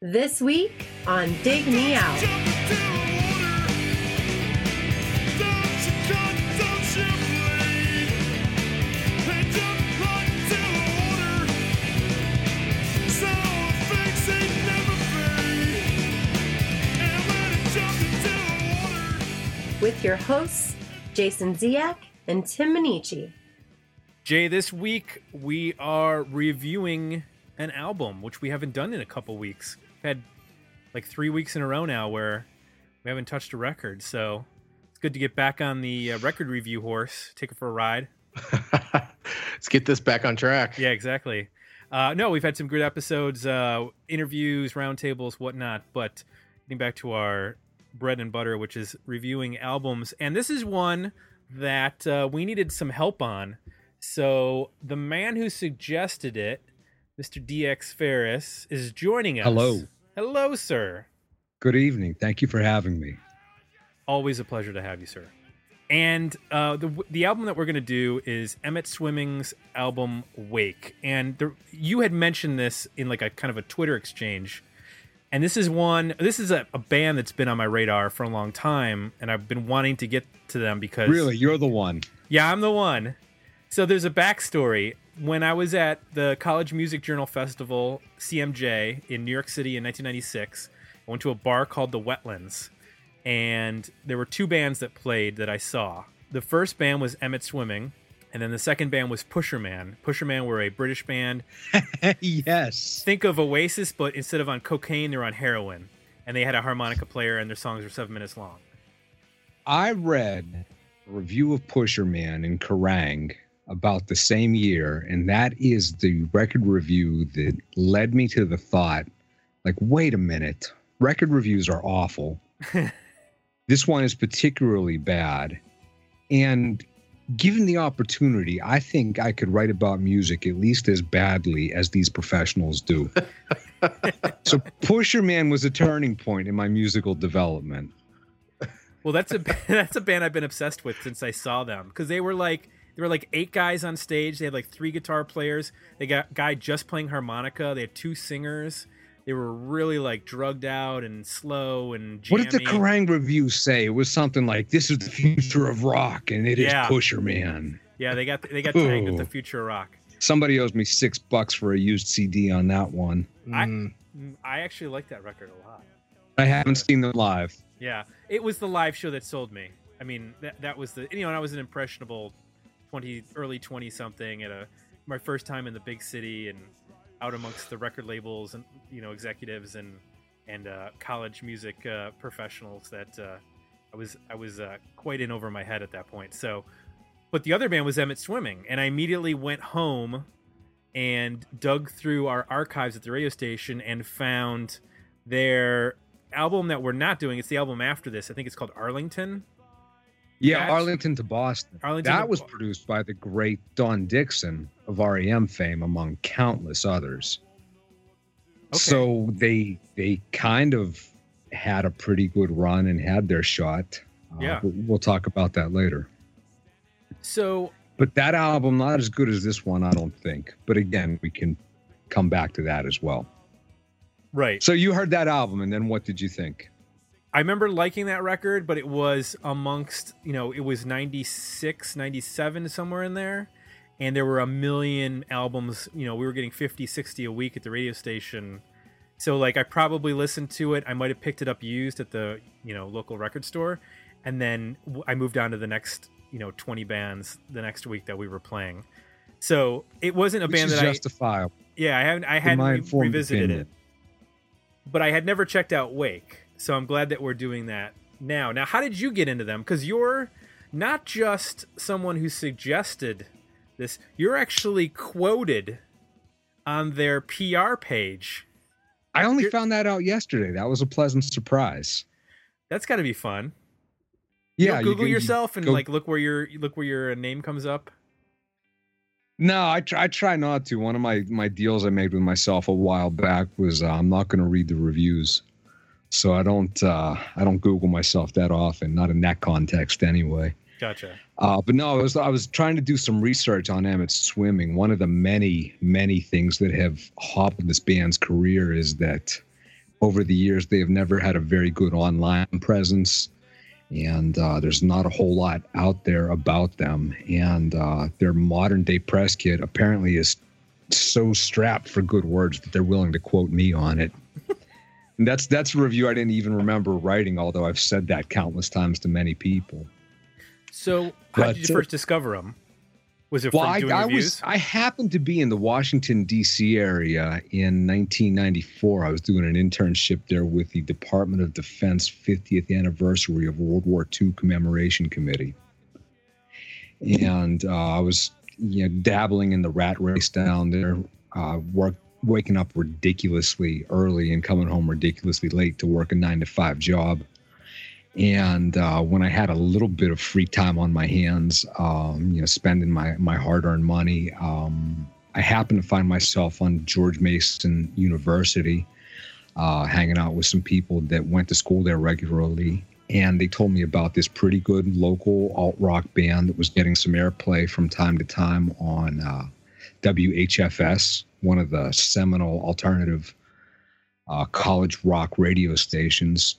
This week on Dig Me Out. With your hosts, Jason Ziak and Tim Minichi. Jay, this week we are reviewing an album, which we haven't done in a couple weeks. Had like three weeks in a row now where we haven't touched a record. So it's good to get back on the uh, record review horse, take it for a ride. Let's get this back on track. Yeah, exactly. Uh, no, we've had some good episodes, uh, interviews, roundtables, whatnot. But getting back to our bread and butter, which is reviewing albums, and this is one that uh, we needed some help on. So the man who suggested it, Mr. DX Ferris, is joining us. Hello. Hello, sir. Good evening. Thank you for having me. Always a pleasure to have you, sir. And uh, the the album that we're gonna do is Emmet Swimming's album Wake, and the, you had mentioned this in like a kind of a Twitter exchange, and this is one. This is a, a band that's been on my radar for a long time, and I've been wanting to get to them because Really, you're the one. yeah, I'm the one. So there's a backstory. When I was at the College Music Journal Festival, CMJ, in New York City in 1996, I went to a bar called The Wetlands, and there were two bands that played that I saw. The first band was Emmet Swimming, and then the second band was Pusherman. Pusherman were a British band. yes. Think of Oasis, but instead of on cocaine, they're on heroin. And they had a harmonica player, and their songs were seven minutes long. I read a review of Pusherman in Kerrang about the same year, and that is the record review that led me to the thought like, wait a minute, record reviews are awful. this one is particularly bad. And given the opportunity, I think I could write about music at least as badly as these professionals do. so Pusherman was a turning point in my musical development. Well, that's a that's a band I've been obsessed with since I saw them because they were like there were like eight guys on stage. They had like three guitar players. They got guy just playing harmonica. They had two singers. They were really like drugged out and slow and jammy. What did the Kerrang review say? It was something like, "This is the future of rock, and it is Yeah. Pusherman." Yeah, they got they got tagged with the future of rock. Somebody owes me six bucks for a used CD on that one. I- Mm, Mm, I actually like that record a lot. I haven't seen them live. Yeah, it was the live show that sold me. I mean, that that was the you know, and I was an impressionable twenty, early twenty something at a my first time in the big city and out amongst the record labels and you know executives and and uh, college music uh, professionals that uh, I was I was uh, quite in over my head at that point. So, but the other band was Emmet Swimming, and I immediately went home and dug through our archives at the radio station and found their album that we're not doing. It's the album after this. I think it's called Arlington. Yeah, That's- Arlington to Boston. Arlington that to was Bo- produced by the great Don Dixon of REM fame, among countless others. Okay. So they they kind of had a pretty good run and had their shot. Uh, Yeah. but we'll talk about that later. So But that album not as good as this one, I don't think. But again, we can come back to that as well. right, So you heard that album, and then what did you think? I remember liking that record, but it was amongst you know it was 96, 97, somewhere in there, and there were a million albums. You know, we were getting 50, 60 a week at the radio station. So like I probably listened to it. I might have picked it up used at the you know local record store, and then I moved on to the next you know twenty bands the next week that we were playing. So it wasn't a Which band that I justifiable. yeah I haven't I hadn't re- revisited opinion. it, but I had never checked out Wake. So I'm glad that we're doing that now. Now, how did you get into them? Because you're not just someone who suggested this; you're actually quoted on their PR page. I only You're- found that out yesterday. That was a pleasant surprise. That's got to be fun. Yeah, don't you Google can- yourself and go- like look where your look where your name comes up. No, I try, I try not to. One of my my deals I made with myself a while back was uh, I'm not going to read the reviews, so I don't uh, I don't Google myself that often. Not in that context, anyway. Gotcha. Uh, but no, I was I was trying to do some research on Emmet Swimming. One of the many many things that have hobbled this band's career is that over the years, they have never had a very good online presence, and uh, there's not a whole lot out there about them. And uh, their modern day press kit apparently is so strapped for good words that they're willing to quote me on it. And that's that's a review I didn't even remember writing, although I've said that countless times to many people. So, how But, did you first discover them? Was it Well, from I, doing I was I happened to be in the Washington D.C. area in 1994. I was doing an internship there with the Department of Defense 50th anniversary of World War II commemoration committee, and uh, I was you know dabbling in the rat race down there. Uh, work waking up ridiculously early and coming home ridiculously late to work a nine to five job. And uh, when I had a little bit of free time on my hands, um, you know, spending my my hard-earned money, um, I happened to find myself on George Mason University, uh, hanging out with some people that went to school there regularly. And they told me about this pretty good local alt rock band that was getting some airplay from time to time on uh, WHFS, one of the seminal alternative uh, college rock radio stations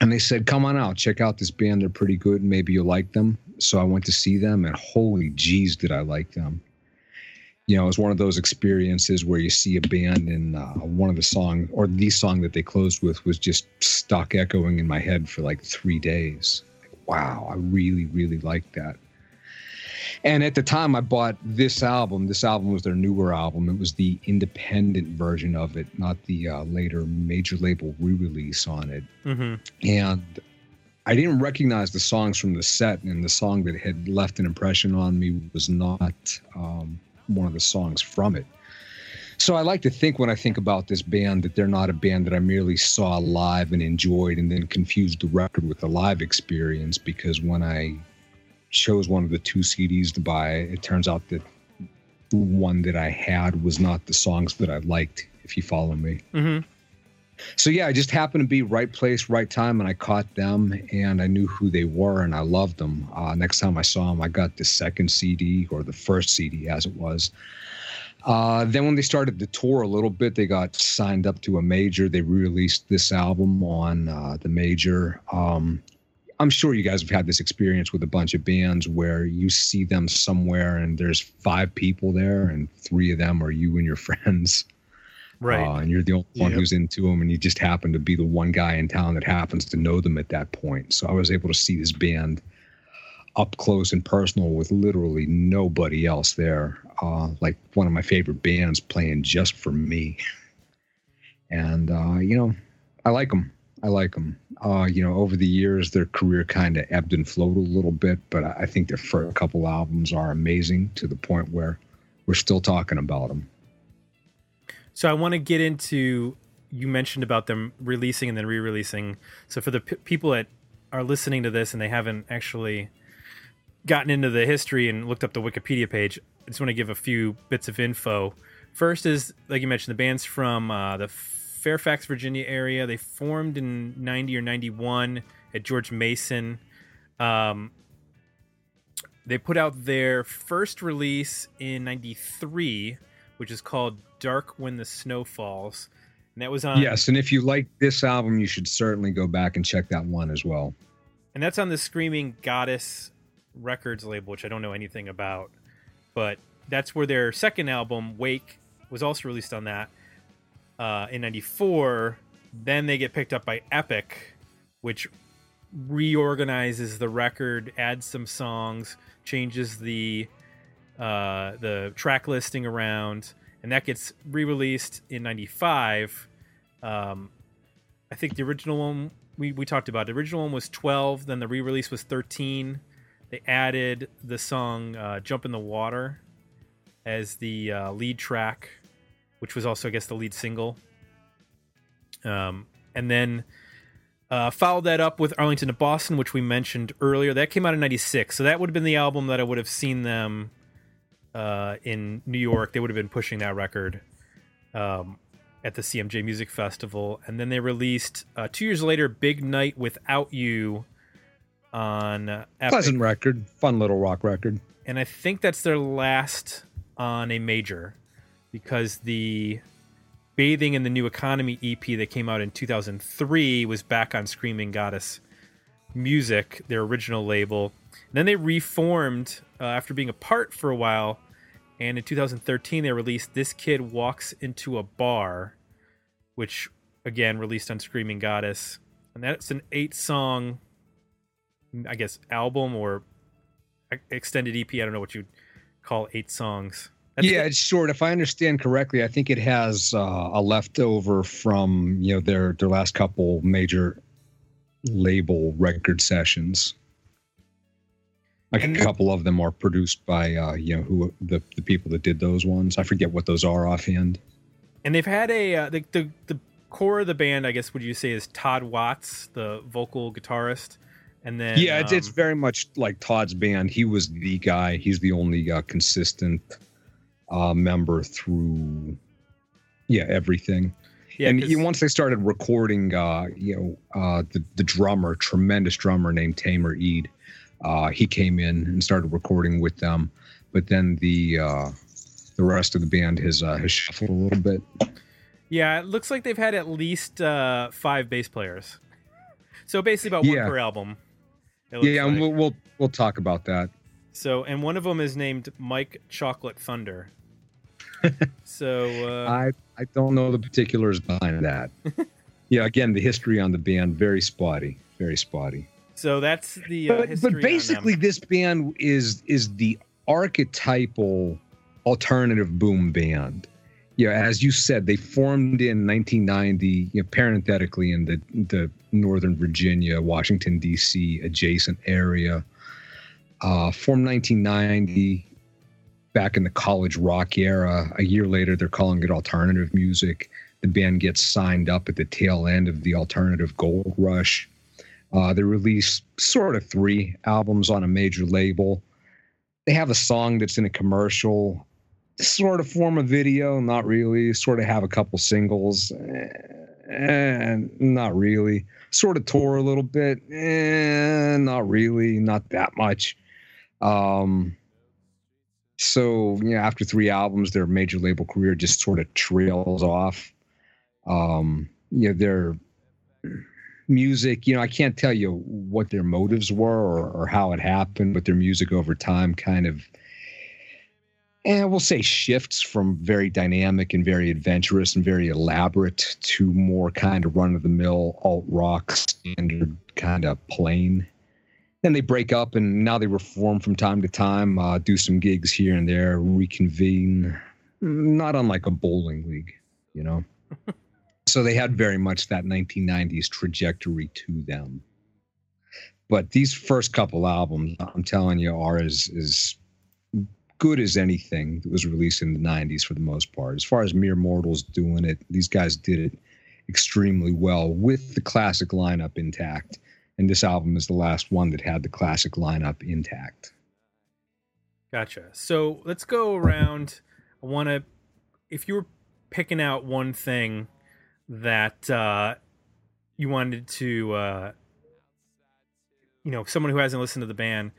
and they said, "Come on out, check out this band. They're pretty good. Maybe you'll like them." So I went to see them, and holy jeez, did I like them! You know, it was one of those experiences where you see a band, and uh, one of the song or the song that they closed with was just stuck echoing in my head for like three days. Like, wow, I really, really liked that. And at the time, I bought this album. This album was their newer album. It was the independent version of it, not the uh, later major label re-release on it hmm and I didn't recognize the songs from the set, and the song that had left an impression on me was not um, one of the songs from it. So I like to think when I think about this band that they're not a band that I merely saw live and enjoyed and then confused the record with the live experience because when I chose one of the two CDs to buy, it turns out that the one that I had was not the songs that I liked, if you follow me hmm so yeah, I just happened to be right place, right time, and I caught them, and I knew who they were, and I loved them. Uh, next time I saw them, I got the second CD or the first CD, as it was. Uh, then when they started the tour a little bit, they got signed up to a major. They re-released this album on uh, the major. Um, I'm sure you guys have had this experience with a bunch of bands where you see them somewhere and there's five people there, and three of them are you and your friends. Right. Uh, and you're the only one Yep. who's into them, and you just happen to be the one guy in town that happens to know them at that point. So I was able to see this band up close and personal with literally nobody else there. Uh, like one of my favorite bands playing just for me. And, uh, you know, I like them. I like them. Uh, you know, over the years, their career kind of ebbed and flowed a little bit, but I think their first couple albums are amazing to the point where we're still talking about them. So I want to get into you mentioned about them releasing and then re-releasing. So for the p- people that are listening to this and they haven't actually gotten into the history and looked up the Wikipedia page, I just want to give a few bits of info. First is like you mentioned, the band's from uh, the Fairfax, Virginia area. They formed in '90 or '91 at George Mason. Um, they put out their first release in '93, which is called "Dark When the Snow Falls," and that was on Yes, and if you like this album, you should certainly go back and check that one as well. and that's on the Screaming Goddess Records label, which I don't know anything about, but that's where their second album, Wake, was also released on that uh, in '94. Then they get picked up by Epic, which reorganizes the record, adds some songs, changes the uh, the track listing around, and that gets re-released in '95. Um, I think the original one we, we talked about. The original one was 12, then the re-release was 13. They added the song uh, "Jump in the Water" as the uh, lead track, which was also, I guess, the lead single. Um, and then uh, followed that up with Arlington to Boston, which we mentioned earlier. That came out in '96, so that would have been the album that I would have seen them uh, in New York. They would have been pushing that record. Um, at the CMJ Music Festival, and then they released uh, two years later "Big Night Without You" on uh, Epic. Pleasant record, fun little rock record. and I think that's their last on a major because the Bathing in the New Economy EP that came out in 2003 was back on Screaming Goddess Music, their original label. And then they reformed uh, after being apart for a while. And in 2013, they released This Kid Walks into a Bar, which again released on Screaming Goddess. And that's an eight song, I guess, album or extended EP. I don't know what you'd call eight songs. That's yeah, it's short. If I understand correctly, I think it has uh, a leftover from you know their their last couple major label record sessions. Like a couple of them are produced by uh, you know who the the people that did those ones. I forget what those are offhand. And they've had a uh, the, the the core of the band, I guess, would you say, is Todd Watts, the vocal guitarist, and then yeah, it's um, it's very much like Todd's band. He was the guy. He's the only uh, consistent uh, member through yeah everything. Yeah, and you, once they started recording, uh, you know, uh, the the drummer, tremendous drummer named Tamer Eid, uh, he came in and started recording with them. But then the uh, the rest of the band has uh, has shuffled a little bit. Yeah, it looks like they've had at least uh, five bass players. So basically, about one yeah. per album. Yeah, like. we'll, we'll we'll talk about that. So, and one of them is named Mike Chocolate Thunder. So uh, I I don't know the particulars behind that. yeah, again, the history on the band very spotty, very spotty. So that's the uh, but, but basically this band is is the archetypal alternative boom band. Yeah, as you said, they formed in 1990, you know, parenthetically in the the Northern Virginia, Washington D.C. adjacent area. Uh, formed 1990, back in the college rock era. A year later, they're calling it alternative music. The band gets signed up at the tail end of the alternative gold rush. Uh, they release sort of three albums on a major label. They have a song that's in a commercial, sort of form a video, not really. Sort of have a couple singles, and eh, not really. Sort of tour a little bit, and not really, not that much. Um, so you know, after three albums, their major label career just sort of trails off. Um, you know, their music, you know, I can't tell you what their motives were or, or how it happened, but their music over time kind of, and we'll say shifts from very dynamic and very adventurous and very elaborate to more kind of run of the mill alt rock standard kind of plain then they break up and now they reform from time to time, uh, do some gigs here and there, reconvene, not unlike a bowling league, you know. so they had very much that 1990s trajectory to them. But these first couple albums, I'm telling you, are as as good as anything that was released in the 90s for the most part. As far as mere mortals doing it, these guys did it extremely well with the classic lineup intact and this album is the last one that had the classic lineup intact. Gotcha. So let's go around. I want to, if you were picking out one thing that uh, you wanted to, uh, you know, someone who hasn't listened to the band,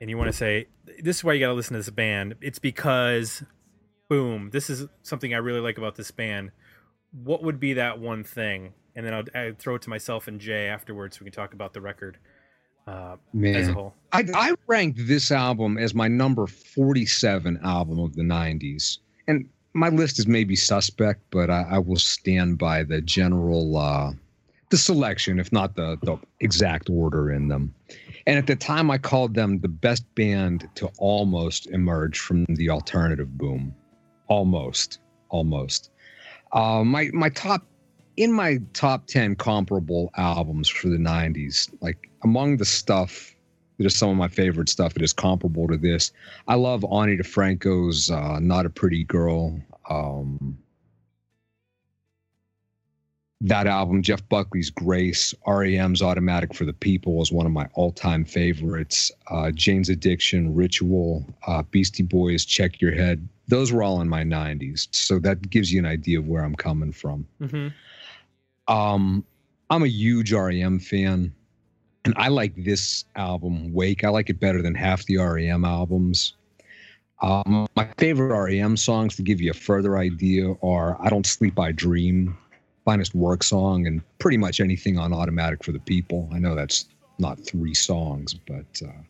and you want to say, this is why you got to listen to this band. It's because, boom, this is something I really like about this band. What would be that one thing? And then I'll, I'll, throw it to myself and Jay afterwards so we can talk about the record uh, Man. as a whole. I, I ranked this album as my number 47 album of the 90s. And my list is maybe suspect, but I, I will stand by the general uh, the selection, if not the, the exact order in them. And at the time, I called them the best band to almost emerge from the alternative boom. Almost, almost. Uh, my my top in my top 10 comparable albums for the 90s, like among the stuff that is some of my favorite stuff that is comparable to this, I love Ani DiFranco's uh, Not a Pretty Girl. Um, that album, Jeff Buckley's Grace, REM's Automatic for the People is one of my all time favorites. Uh, Jane's Addiction, Ritual, uh, Beastie Boys, Check Your Head. Those were all in my 90s. So that gives you an idea of where I'm coming from. Mm-hmm. Um, I'm a huge REM fan, and I like this album, Wake. I like it better than half the REM albums. Um, my favorite REM songs to give you a further idea are "I Don't Sleep, I Dream," "Finest Work Song," and pretty much anything on Automatic for the People. I know that's not three songs, but uh,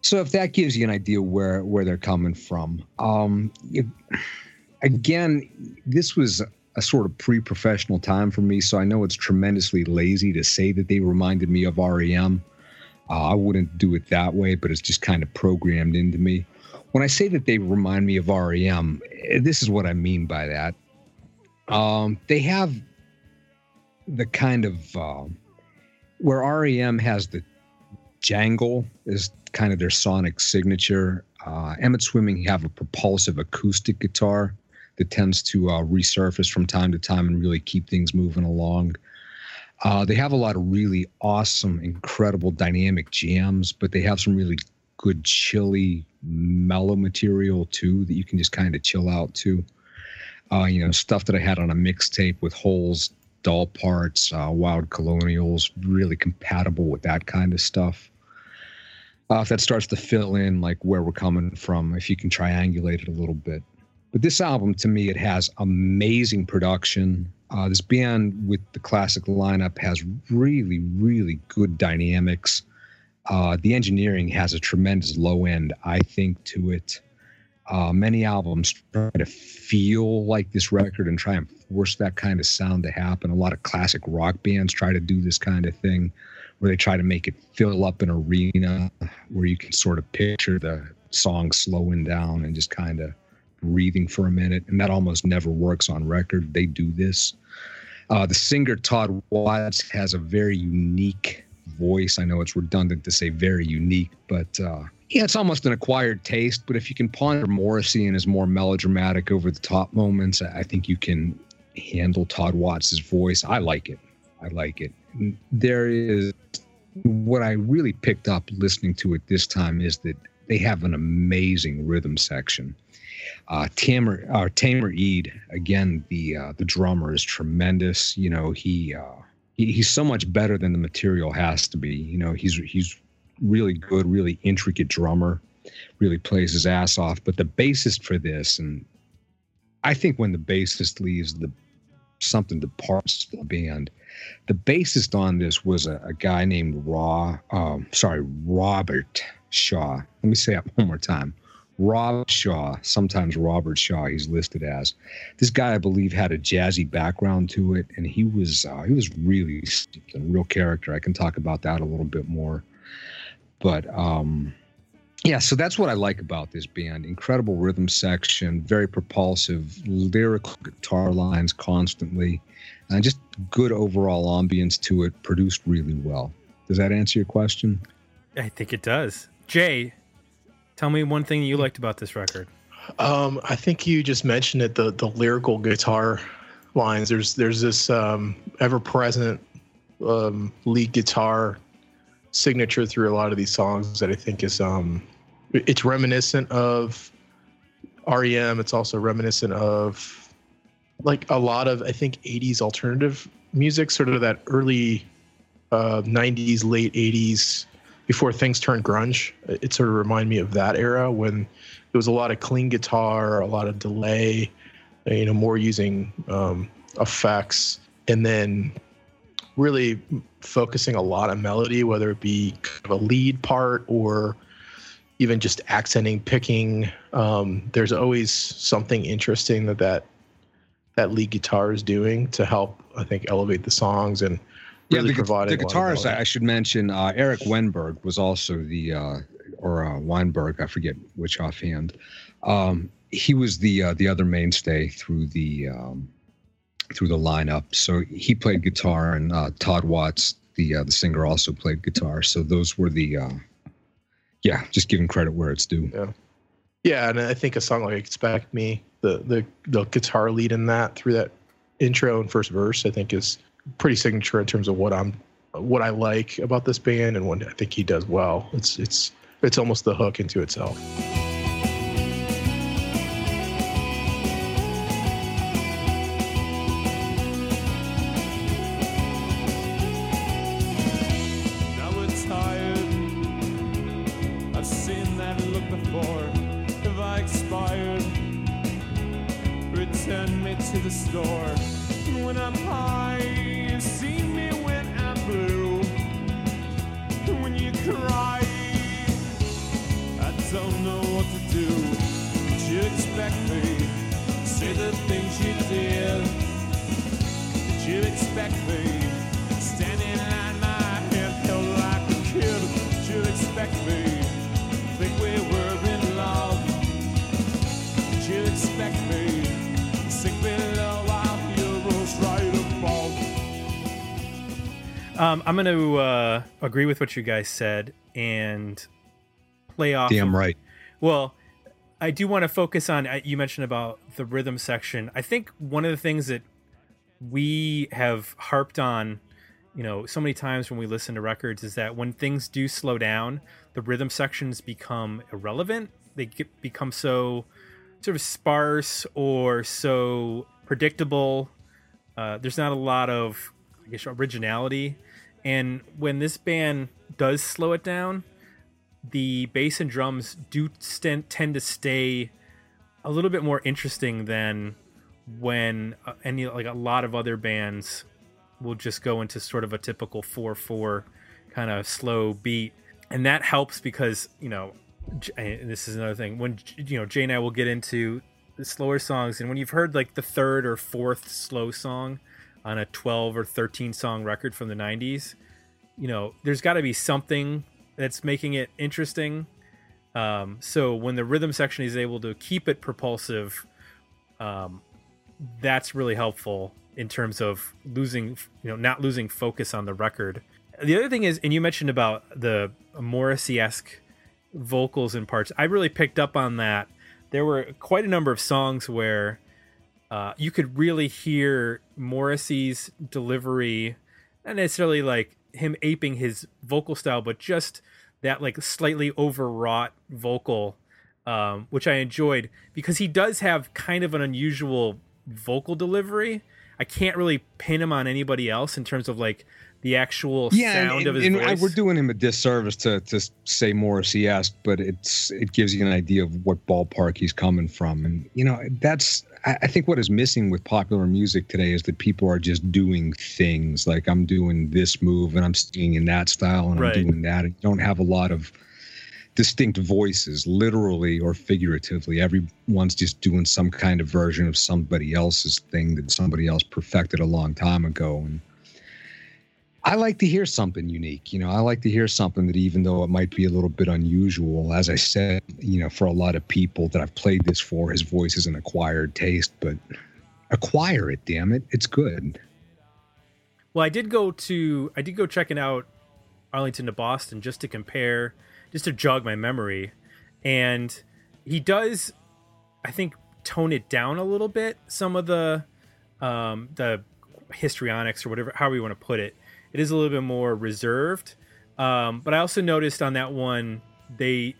so if that gives you an idea where where they're coming from, um, it, again, this was a sort of pre-professional time for me, so I know it's tremendously lazy to say that they reminded me of REM. Uh, I wouldn't do it that way, but it's just kind of programmed into me. When I say that they remind me of REM, eh, this is what I mean by that. Um, they have the kind of uh, where REM has the jangle is kind of their sonic signature. Uh, Emmet Swimming have a propulsive acoustic guitar that tends to uh, resurface from time to time and really keep things moving along. Uh, they have a lot of really awesome, incredible dynamic jams, but they have some really good, chilly, mellow material too that you can just kind of chill out to. Uh, you know, stuff that I had on a mixtape with holes, dull parts, uh, wild colonials, really compatible with that kind of stuff. Uh, if that starts to fill in like where we're coming from, if you can triangulate it a little bit. But this album, to me, it has amazing production. Uh, this band with the classic lineup has really, really good dynamics. Uh, the engineering has a tremendous low end, I think, to it. Uh, many albums try to feel like this record and try and force that kind of sound to happen. A lot of classic rock bands try to do this kind of thing, where they try to make it fill up an arena where you can sort of picture the song slowing down and just kind of breathing for a minute, and that almost never works on record. They do this. Uh, the singer Todd Watts has a very unique voice. I know it's redundant to say very unique, but uh, yeah, it's almost an acquired taste. But if you can ponder Morrissey and his more melodramatic, over the top moments, I think you can handle Todd Watts' voice. I like it. I like it. There is what I really picked up listening to it this time is that they have an amazing rhythm section. Uh, Tamer, uh, Tamer Eid, again, the uh, the drummer is tremendous. You know, he, uh, he he's so much better than the material has to be. You know, he's he's really good, really intricate drummer, really plays his ass off. But the bassist for this, and I think when the bassist leaves, the something departs the band. The bassist on this was a, a guy named Raw, um, sorry, Robert Shaw. Let me say that one more time. Rob Shaw, sometimes Robert Shaw, he's listed as. This guy, I believe, had a jazzy background to it, and he was uh, he was really a real character. I can talk about that a little bit more, but um, yeah. So that's what I like about this band: incredible rhythm section, very propulsive, lyrical guitar lines constantly, and just good overall ambience to it. Produced really well. Does that answer your question? I think it does. Jay, Tell me one thing you liked about this record. Um, I think you just mentioned it the the lyrical guitar lines. There's there's this um, ever present um, lead guitar signature through a lot of these songs that I think is um, it's reminiscent of REM. It's also reminiscent of like a lot of I think 80s alternative music, sort of that early uh, 90s, late 80s before things turned grunge. It sort of reminded me of that era when there was a lot of clean guitar, a lot of delay, you know, more using um, effects, and then really focusing a lot on melody, whether it be kind of a lead part or even just accenting, picking. Um, there's always something interesting that that that lead guitar is doing to help, I think, elevate the songs and really yeah, the, providing the guitarist. I should mention uh, Erik Wenberg was also the uh, or uh, Weinberg. I forget which offhand. Um, he was the uh, the other mainstay through the um, through the lineup. So he played guitar, and uh, Todd Watts, the uh, the singer, also played guitar. So those were the uh, yeah, just giving credit where it's due. Yeah, yeah, and I think a song like "Expect Me," the the the guitar lead in that through that intro and first verse, I think is pretty signature in terms of what I'm what I like about this band and what I think he does well. It's it's it's almost the hook into itself. Agree with what you guys said and play off. Damn right. Well, I do want to focus on. uh, You mentioned about the rhythm section. I think one of the things that we have harped on, you know, so many times when we listen to records is that when things do slow down, the rhythm sections become irrelevant. They get, become so sort of sparse or so predictable. Uh, there's not a lot of, I guess, originality. And when this band does slow it down, the bass and drums do st- tend to stay a little bit more interesting than when uh, any like a lot of other bands will just go into sort of a typical 4-4 kind of slow beat. And that helps because you know this is another thing. When you know Jay and I will get into the slower songs and when you've heard like the third or fourth slow song on a 12 or 13 song record from the 90s you know there's got to be something that's making it interesting. Um, so when the rhythm section is able to keep it propulsive um, that's really helpful in terms of losing you know not losing focus on the record. The other thing is and you mentioned about the morrissey-esque vocals and parts i really picked up on that. There were quite a number of songs where uh, you could really hear morrissey's delivery not necessarily like him aping his vocal style but just that like slightly overwrought vocal um, which i enjoyed because he does have kind of an unusual vocal delivery. I can't really pin him on anybody else in terms of like the actual Yeah, sound and, of his and voice we're doing him a disservice to to say Morrissey-esque, but it's it gives you an idea of what ballpark he's coming from, and you know that's I I think what is missing with popular music today is that people are just doing things like I'm doing this move and I'm singing in that style and Right. I'm doing that. And you don't have a lot of distinct voices, literally or figuratively. Everyone's just doing some kind of version of somebody else's thing that somebody else perfected a long time ago. And I like to hear something unique. You know, I like to hear something that even though it might be a little bit unusual, as I said, you know, for a lot of people that I've played this for, his voice is an acquired taste, but acquire it, damn it. It's good. Well, I did go to I did go checking out Arlington to Boston just to compare, just to jog my memory, and he does, I think, tone it down a little bit. Some of the, um, the histrionics or whatever, however you want to put it, it is a little bit more reserved. Um, but I also noticed on that one they,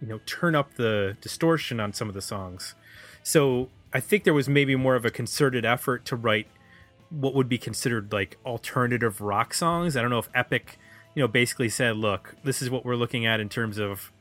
you know, turn up the distortion on some of the songs. So I think there was maybe more of a concerted effort to write what would be considered like alternative rock songs. I don't know if Epic, you know, basically said, "Look, this is what we're looking at in terms of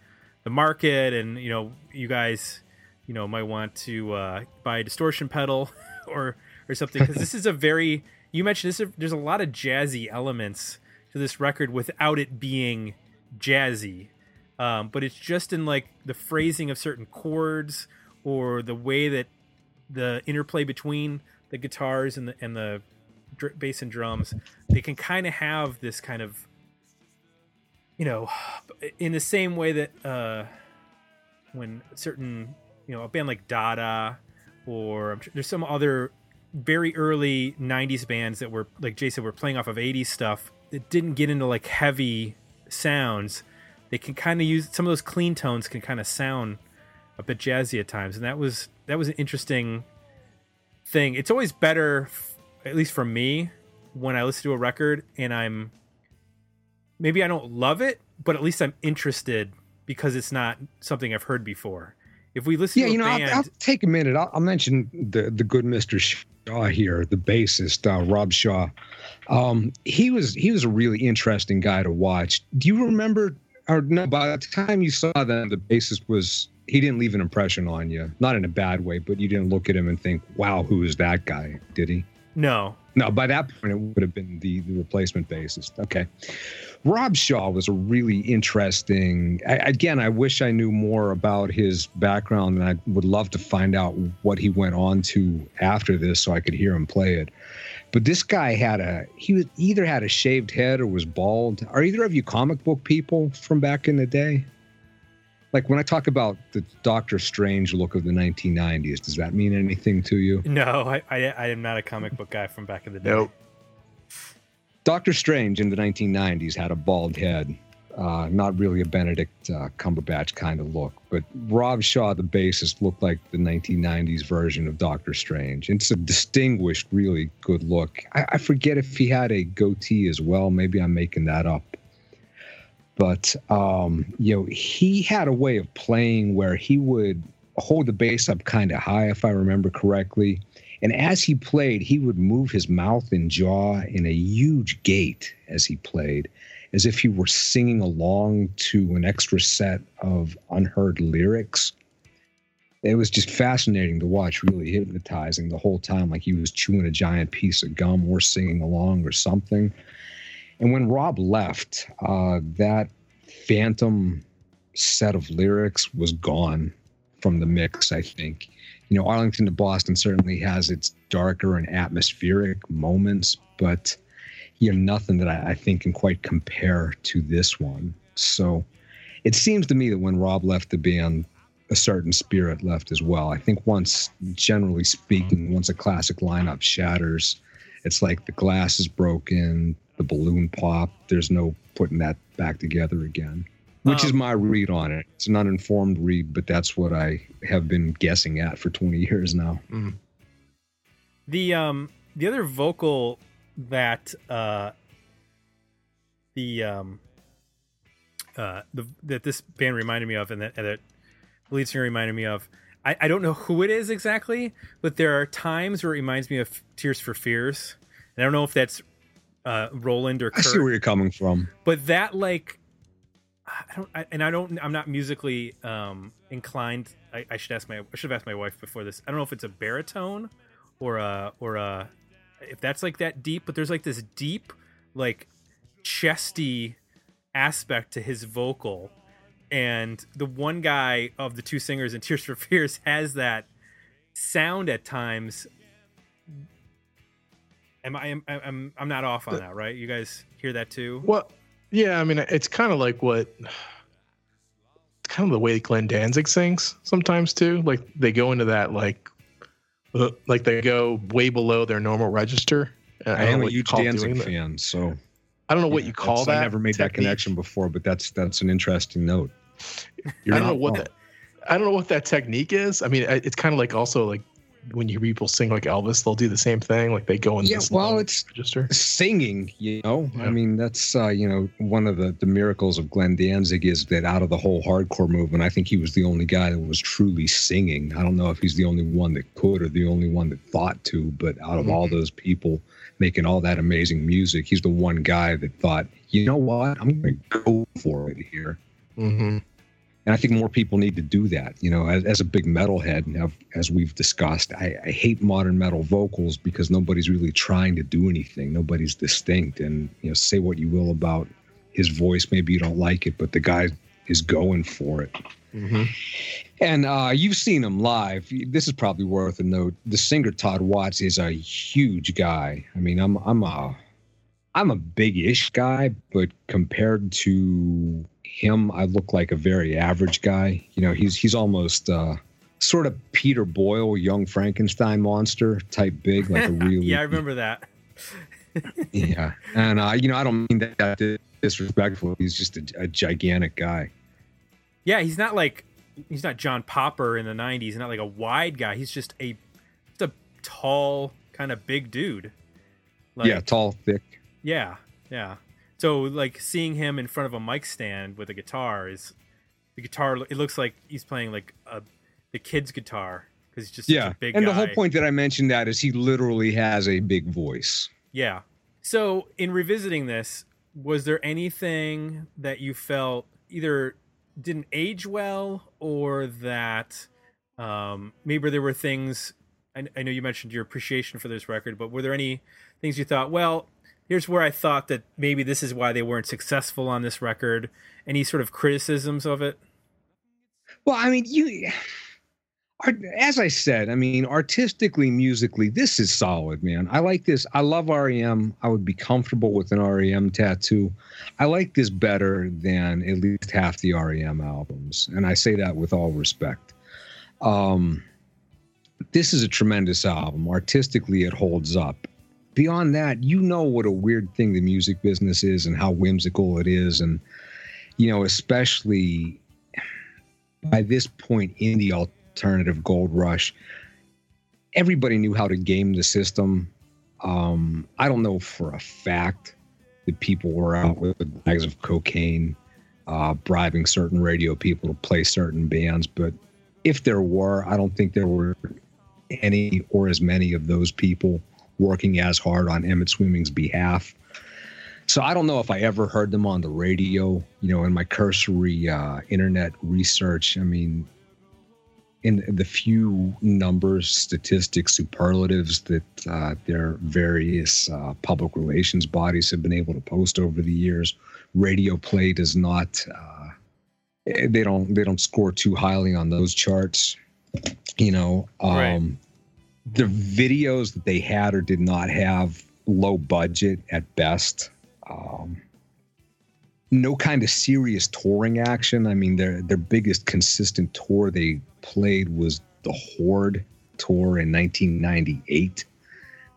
the market, and you know, you guys, you know, might want to uh, buy a distortion pedal or or something because this is a very you mentioned this. There's a lot of jazzy elements to this record without it being jazzy, um, but it's just in like the phrasing of certain chords or the way that the interplay between the guitars and the and the dr- bass and drums they can kind of have this kind of you know in the same way that uh when certain you know a band like dada or there's some other very early 90s bands that were like jason were playing off of 80s stuff that didn't get into like heavy sounds. They can kind of use some of those clean tones can kind of sound a bit jazzy at times and that was that was an interesting thing. It's always better at least for me when i listen to a record and i'm maybe i don't love it but at least i'm interested because it's not something i've heard before. If we listen Yeah, you know, band I'll, I'll take a minute. I'll, I'll mention the the good Mister Shaw here, the bassist uh, Rob Shaw. Um, he was he was a really interesting guy to watch. Do you remember? Or no? By the time you saw them, the bassist was he didn't leave an impression on you, not in a bad way, but you didn't look at him and think, "Wow, who is that guy?" Did he? No, No, by that point, it would have been the, the replacement bassist. Okay. Rob Shaw was a really interesting. I, again, I wish I knew more about his background, and I would love to find out what he went on to after this so I could hear him play it. But this guy had a, he either had a shaved head or was bald. Are either of you comic book people from back in the day? Like when I talk about the Doctor Strange look of the 1990s, does that mean anything to you? no, I, I, I am not a comic book guy from back in the day. Nope. Doctor Strange in the 1990s had a bald head. Uh, not really a Benedict uh, Cumberbatch kind of look, but Rob Shaw, the bassist, looked like the 1990s version of Doctor Strange. It's a distinguished, really good look. I, I forget if he had a goatee as well. Maybe I'm making that up. But um, you know, he had a way of playing where he would hold the bass up kind of high, if I remember correctly. And as he played, he would move his mouth and jaw in a huge gait as he played, as if he were singing along to an extra set of unheard lyrics. It was just fascinating to watch, really hypnotizing the whole time, like he was chewing a giant piece of gum or singing along or something. And when Rob left, uh, that phantom set of lyrics was gone from the mix, I think you know, Arlington to Boston certainly has its darker and atmospheric moments, but you know, nothing that I, I, think can quite compare to this one. So it seems to me that when Rob left the band, a certain spirit left as well. I think once, generally speaking, once a classic lineup shatters, it's like the glass is broken, the balloon popped. There's no putting that back together again which is my read on it. It's an uninformed read, but that's what I have been guessing at for 20 years now. Mm. The um the other vocal that uh the um uh the that this band reminded me of and that, and that the lead singer reminded me of I, I don't know who it is exactly, but there are times where it reminds me of Tears for Fears. And I don't know if that's uh Roland or Curt, I see where you're coming from. But that like I don't, I, and I don't. I'm not musically um, inclined. I, I, should ask my. I should have asked my wife before this. I don't know if it's a baritone or a or a if that's like that deep. But there's like this deep, like chesty aspect to his vocal, and the one guy of the two singers in Tears for Fears has that sound at times. Am I? Am, I'm I'm not off on that, right? You guys hear that too? Well, yeah, I mean, it's kind of like what, kind of the way Glenn Danzig sings sometimes too. Like they go into that like, uh, like they go way below their normal register. I, I am a huge Danzig fan, so I don't know what you call that. I never made technique. that connection before, but that's that's an interesting note. You're I don't know what that. I don't know what that technique is. I mean, it's kind of like also like when you hear people sing like Elvis, they'll do the same thing. Like they go in yeah, this well, it's register. singing. You know, yeah. I mean, that's uh, you know one of the the miracles of Glenn Danzig is that out of the whole hardcore movement, I think he was the only guy that was truly singing. I don't know if he's the only one that could or the only one that thought to, but out of mm-hmm. all those people making all that amazing music, he's the one guy that thought, you know what, I'm going to go for it here. Mm-hmm and I think more people need to do that. You know, as, as a big metalhead, and as we've discussed, I, I, hate modern metal vocals because nobody's really trying to do anything. Nobody's distinct, and you know, say what you will about his voice, maybe you don't like it, but the guy is going for it. Mm-hmm. And uh, you've seen him live. This is probably worth a note. The singer Todd Watts is a huge guy. I mean, I'm I'm a I'm a big-ish guy, but compared to him, I look like a very average guy. You know, he's he's almost uh, sort of Peter Boyle, young Frankenstein monster type big, like a really. yeah, I remember that. yeah, and uh, you know, I don't mean that disrespectful. He's just a, a, gigantic guy. Yeah, he's not like he's not John Popper in the '90s. He's not like a wide guy. He's just a just a tall, kind of big dude. Like, yeah, tall, thick. Yeah, yeah. So like seeing him in front of a mic stand with a guitar is the guitar. It looks like he's playing like a the kid's guitar because he's just yeah. big. And guy. the whole point that I mentioned that is he literally has a big voice. Yeah. So in revisiting this, was there anything that you felt either didn't age well, or that um, maybe there were things. I, I know you mentioned your appreciation for this record, but were there any things you thought, well, here's where I thought that maybe this is why they weren't successful on this record? Any sort of criticisms of it? Well, I mean, you. As I said, I mean, artistically, musically, this is solid, man. I like this. I love REM. I would be comfortable with an REM tattoo. I like this better than at least half the REM albums, and I say that with all respect. Um, this is a tremendous album. Artistically, it holds up. Beyond that, you know what a weird thing the music business is and how whimsical it is, and you know, especially by this point in the alternative gold rush, everybody knew how to game the system. Um, I don't know for a fact that people were out with bags of cocaine, uh, bribing certain radio people to play certain bands, but if there were, I don't think there were any or as many of those people working as hard on Emmet Swimming's behalf. So I don't know if I ever heard them on the radio. You know, in my cursory uh, internet research, I mean, in the few numbers, statistics, superlatives that uh, their various uh, public relations bodies have been able to post over the years, radio play does not. Uh, they don't. They don't score too highly on those charts. You know, um, Right. The videos that they had or did not have low budget at best. Um, no kind of serious touring action. I mean, their their biggest consistent tour they played was the Horde tour in 1998,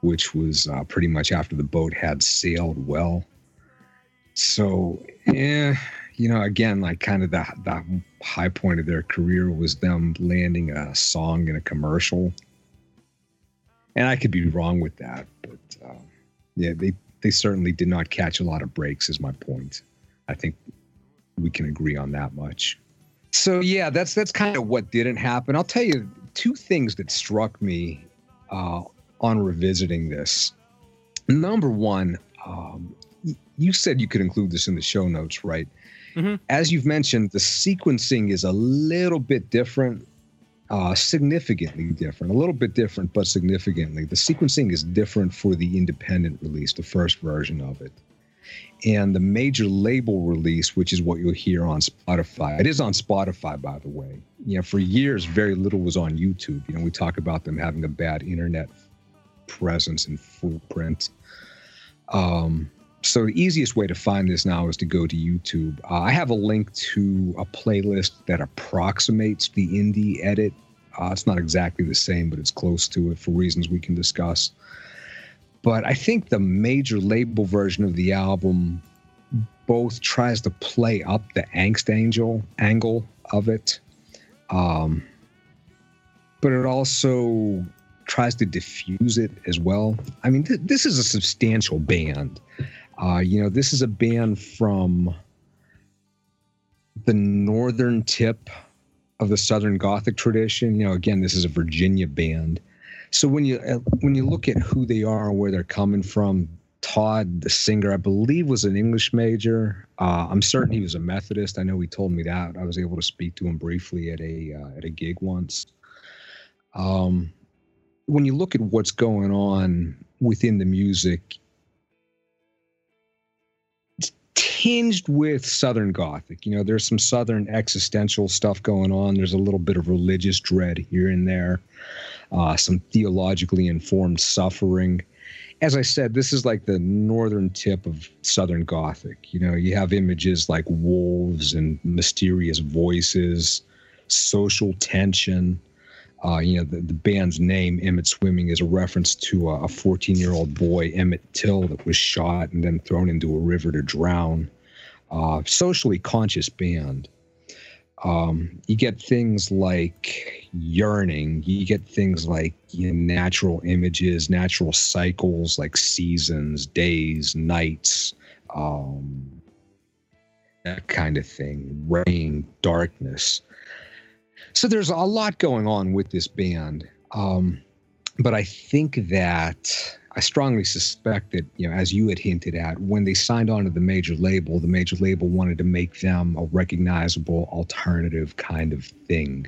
which was uh, pretty much after the boat had sailed well. So, yeah, you know, again, like kind of the the high point of their career was them landing a song in a commercial. And I could be wrong with that, but uh, yeah, they they certainly did not catch a lot of breaks. Is my point. I think we can agree on that much. So yeah, that's that's kind of what didn't happen. I'll tell you two things that struck me uh, on revisiting this. Number one, um, you said you could include this in the show notes, right? Mhm. As you've mentioned, the sequencing is a little bit different, uh, significantly different, a little bit different, but significantly. The sequencing is different for the independent release, the first version of it and the major label release, which is what you'll hear on Spotify. It is on Spotify, by the way. You know, for years, very little was on YouTube. You know, we talk about them having a bad internet presence and footprint. Um, so the easiest way to find this now is to go to YouTube. Uh, I have a link to a playlist that approximates the indie edit. Uh, it's not exactly the same, but it's close to it for reasons we can discuss but I think the major label version of the album both tries to play up the angst angel angle of it, um, but it also tries to diffuse it as well. I mean, th- this is a substantial band. Uh, you know, this is a band from the northern tip of the Southern Gothic tradition. You know, again, this is a Virginia band. So when you uh, when you look at who they are and where they're coming from, Todd, the singer, I believe was an English major. Uh, I'm certain he was a Methodist. I know he told me that. I was able to speak to him briefly at a uh, at a gig once. Um, when you look at what's going on within the music, tinged with Southern Gothic. You know, there's some Southern existential stuff going on. There's a little bit of religious dread here and there uh, some theologically informed suffering. As I said, this is like the northern tip of Southern Gothic. You know, you have images like wolves and mysterious voices, social tension. Uh, you know, the, the band's name, Emmet Swimming, is a reference to a 14 year old boy, Emmett Till, that was shot and then thrown into a river to drown. Uh, socially conscious band. Um, you get things like yearning. You get things like you know, natural images, natural cycles like seasons, days, nights, um, that kind of thing. Rain, darkness. So there's a lot going on with this band. Um, but I think that I strongly suspect that, you know, as you had hinted at, when they signed on to the major label, the major label wanted to make them a recognizable alternative kind of thing.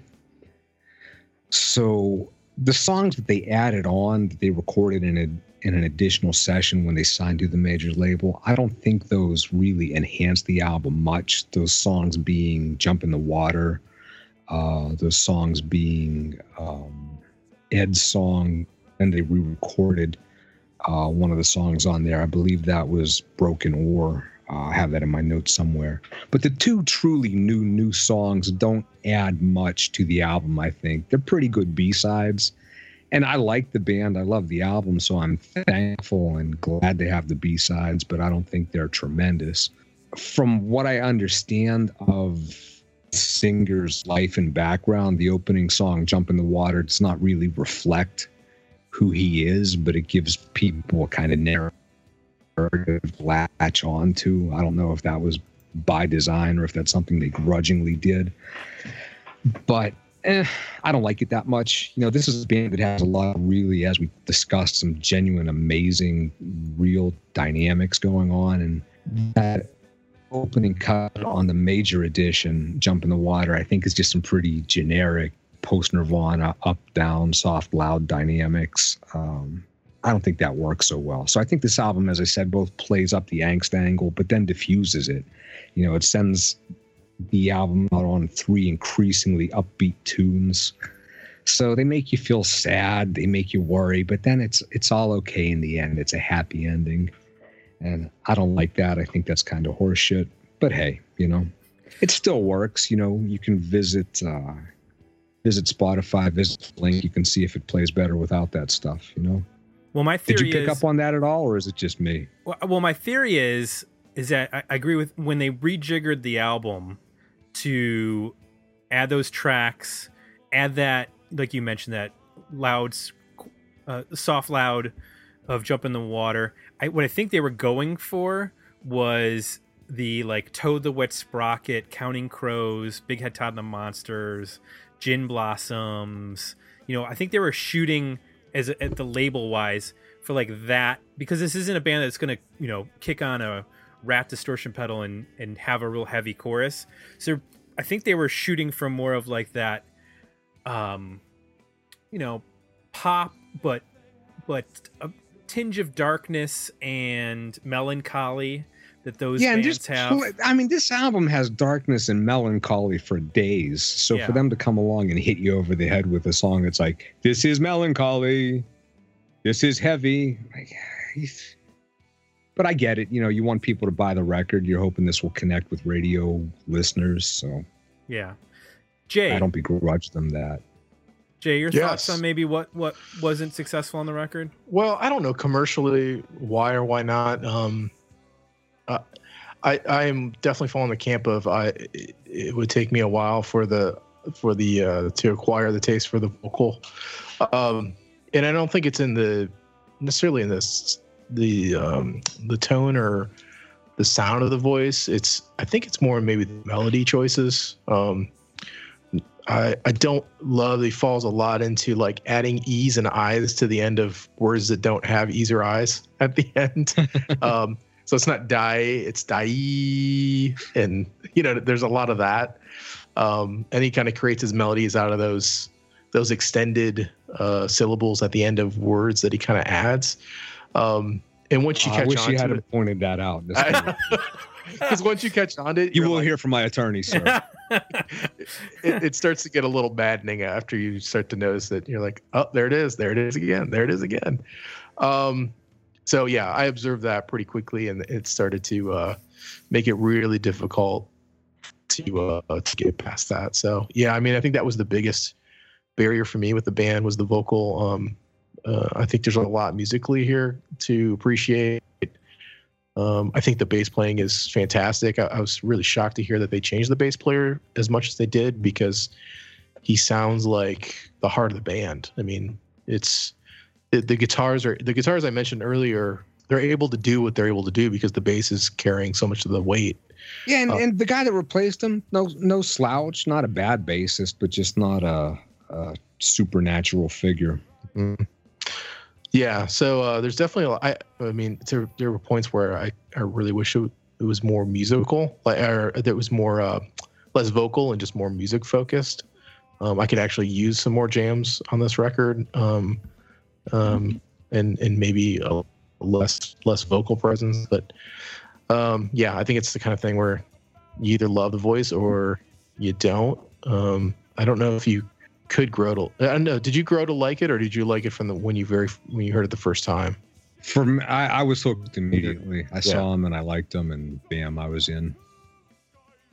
So the songs that they added on that they recorded in a in an additional session when they signed to the major label, I don't think those really enhanced the album much. Those songs being "Jump in the Water," uh, those songs being um, Ed's song, and they re-recorded uh, one of the songs on there. I believe that was "Broken Oar." Uh, I have that in my notes somewhere. But the two truly new new songs don't add much to the album. I think they're pretty good B sides and I like the band. I love the album, so I'm thankful and glad they have the B sides, but I don't think they're tremendous. From what I understand of singer's life and background, the opening song, Jump in the Water, does not really reflect who he is, but it gives people a kind of narrative latch on to. I don't know if that was by design or if that's something they grudgingly did. But eh, I don't like it that much. You know, this is a band that has a lot of really, as we discussed, some genuine, amazing, real dynamics going on. And that opening cut on the major edition, Jump in the Water, I think is just some pretty generic post Nirvana, up, down, soft, loud dynamics. Um, I don't think that works so well. So I think this album, as I said, both plays up the angst angle, but then diffuses it. You know, it sends the album out on three increasingly upbeat tunes. So they make you feel sad, they make you worry, but then it's it's all okay in the end. It's a happy ending. And I don't like that. I think that's kind of horseshit. But hey, you know, it still works. You know, you can visit uh, visit Spotify, visit Link. You can see if it plays better without that stuff. You know. Well, my theory Did you pick is, up on that at all, or is it just me? Well, well, my theory is is that I, I agree with when they rejiggered the album to add those tracks, add that like you mentioned that loud, uh, soft loud of jump in the water. I, what I think they were going for was the like Toad the Wet Sprocket, Counting Crows, Big Head Todd and the Monsters, Gin Blossoms. You know, I think they were shooting as at the label wise for like that because this isn't a band that's gonna you know kick on a rat distortion pedal and and have a real heavy chorus. So I think they were shooting for more of like that, um, you know, pop, but but a tinge of darkness and melancholy that those yeah, and bands just have. pl- I mean, this album has darkness and melancholy for days. So Yeah. for them to come along and hit you over the head with a song that's like, "This is melancholy, this is heavy," like, but I get it. You know, you want people to buy the record. You're hoping this will connect with radio listeners. So yeah, Jay, I don't begrudge them that. Jay, your thoughts on maybe what what wasn't successful on the record? Well, I don't know commercially why or why not. Um, uh, I I am definitely following the camp of I. It, it would take me a while for the for the uh, to acquire the taste for the vocal, um, and I don't think it's in the necessarily in this the um, the tone or the sound of the voice. It's I think it's more maybe the melody choices. Um, I, I don't love he falls a lot into like adding e's and i's to the end of words that don't have e's or i's at the end. um, so it's not die, it's die, and you know there's a lot of that. Um, and he kind of creates his melodies out of those those extended uh, syllables at the end of words that he kind of adds. Um, and once you I catch wish on you had it, pointed that out. because once you catch on to it, you will like- hear from my attorney, sir. it, it starts to get a little maddening after you start to notice that you're like, oh, there it is, there it is again, there it is again. Um, so yeah, I observed that pretty quickly, and it started to uh, make it really difficult to uh, to get past that. So yeah, I mean, I think that was the biggest barrier for me with the band was the vocal. Um, uh, I think there's a lot musically here to appreciate. Um, I think the bass playing is fantastic. I, I was really shocked to hear that they changed the bass player as much as they did because he sounds like the heart of the band. I mean, it's the, the guitars are the guitars I mentioned earlier. They're able to do what they're able to do because the bass is carrying so much of the weight. Yeah, and, Oh. and the guy that replaced him, no no slouch, not a bad bassist, but just not a, a supernatural figure. Yeah, so uh, there's definitely. a lot- I, I mean, there, there were points where I, I really wish it, it was more musical, like or that was more uh, less vocal and just more music focused. Um, I could actually use some more jams on this record, um, um, and and maybe a less less vocal presence. But um, yeah, I think it's the kind of thing where you either love the voice or you don't. Um, I don't know if you could grow to. I don't know. Did you grow to like it, or did you like it from the when you very when you heard it the first time? For me, I, I was hooked immediately. I Yeah. saw him and I liked him, and bam, I was in.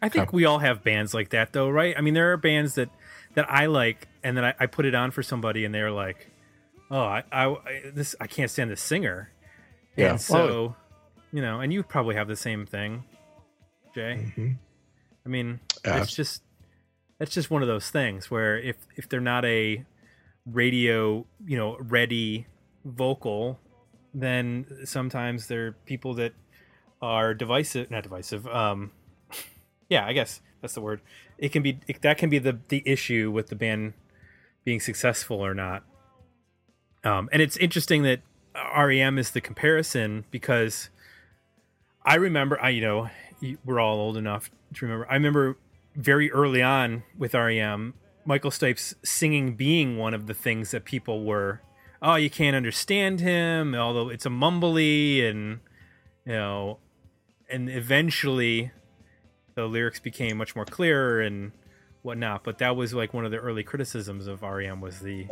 I think we all have bands like that, though, right? I mean, there are bands that that I like, and then I, I put it on for somebody, and they're like, "Oh, I, I I- this I can't stand this singer," Yeah. and so you know, and you probably have the same thing, Jay. Mhm. I mean, it's just that's just one of those things where if if they're not a radio, you know, ready vocal, then sometimes they're people that are divisive, not divisive. Um, yeah, I guess that's the word. It can be it, that can be the the issue with the band being successful or not. Um, and it's interesting that REM is the comparison because I remember, I you know, we're all old enough to remember. I remember very early on with REM, Michael Stipe's singing being one of the things that people were, oh, you can't understand him, although it's a mumbly, and you know, and eventually the lyrics became much more clear and whatnot. But that was like one of the early criticisms of REM was the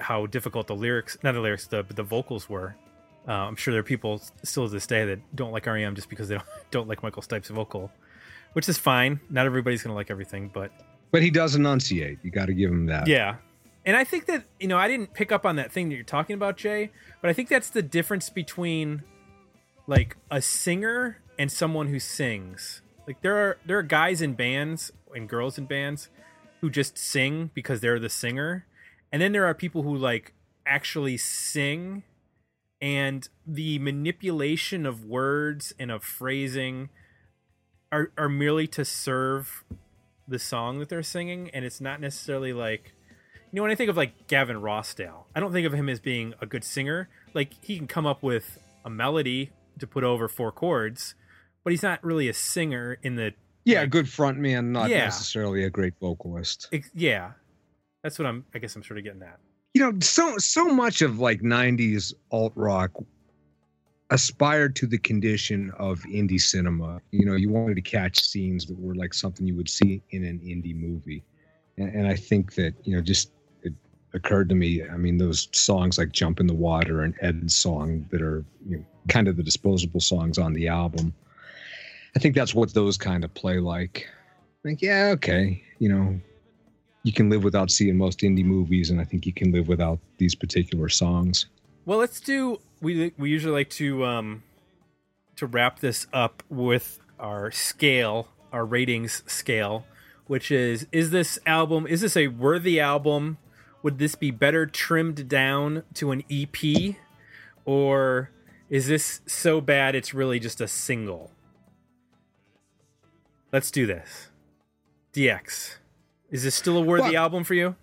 how difficult the lyrics, not the lyrics, the the vocals were. Uh, I'm sure there are people still to this day that don't like REM just because they don't, don't like Michael Stipe's vocal, which is fine. Not everybody's going to like everything, but But he does enunciate. You got to give him that. yeah. And I think that, you know, I didn't pick up on that thing that you're talking about, Jay, but I think that's the difference between like a singer and someone who sings. Like there are there are guys in bands and girls in bands who just sing because they're the singer. And then there are people who like actually sing and the manipulation of words and of phrasing are are merely to serve the song that they're singing and it's not necessarily like you know when i think of like gavin rossdale i don't think of him as being a good singer like he can come up with a melody to put over four chords but he's not really a singer in the Yeah, a good front man, not Yeah. necessarily a great vocalist. ex- yeah that's what i'm i guess i'm sort of getting at You know, so so much of like '90s alt rock aspired to the condition of indie cinema. You know, you wanted to catch scenes that were like something you would see in an indie movie, and, and I think that you know just it occurred to me. I mean, those songs like "Jump in the Water" and Ed's song that are you know, kind of the disposable songs on the album. I think that's what those kind of play like. Like, yeah, okay, you know, you can live without seeing most indie movies, and I think you can live without these particular songs. Well, let's do. We we usually like to um to wrap this up with our scale, our ratings scale, which is is this album is this a worthy album? Would this be better trimmed down to an EP, or is this so bad it's really just a single? Let's do this. DX, is this still a worthy Well- album for you?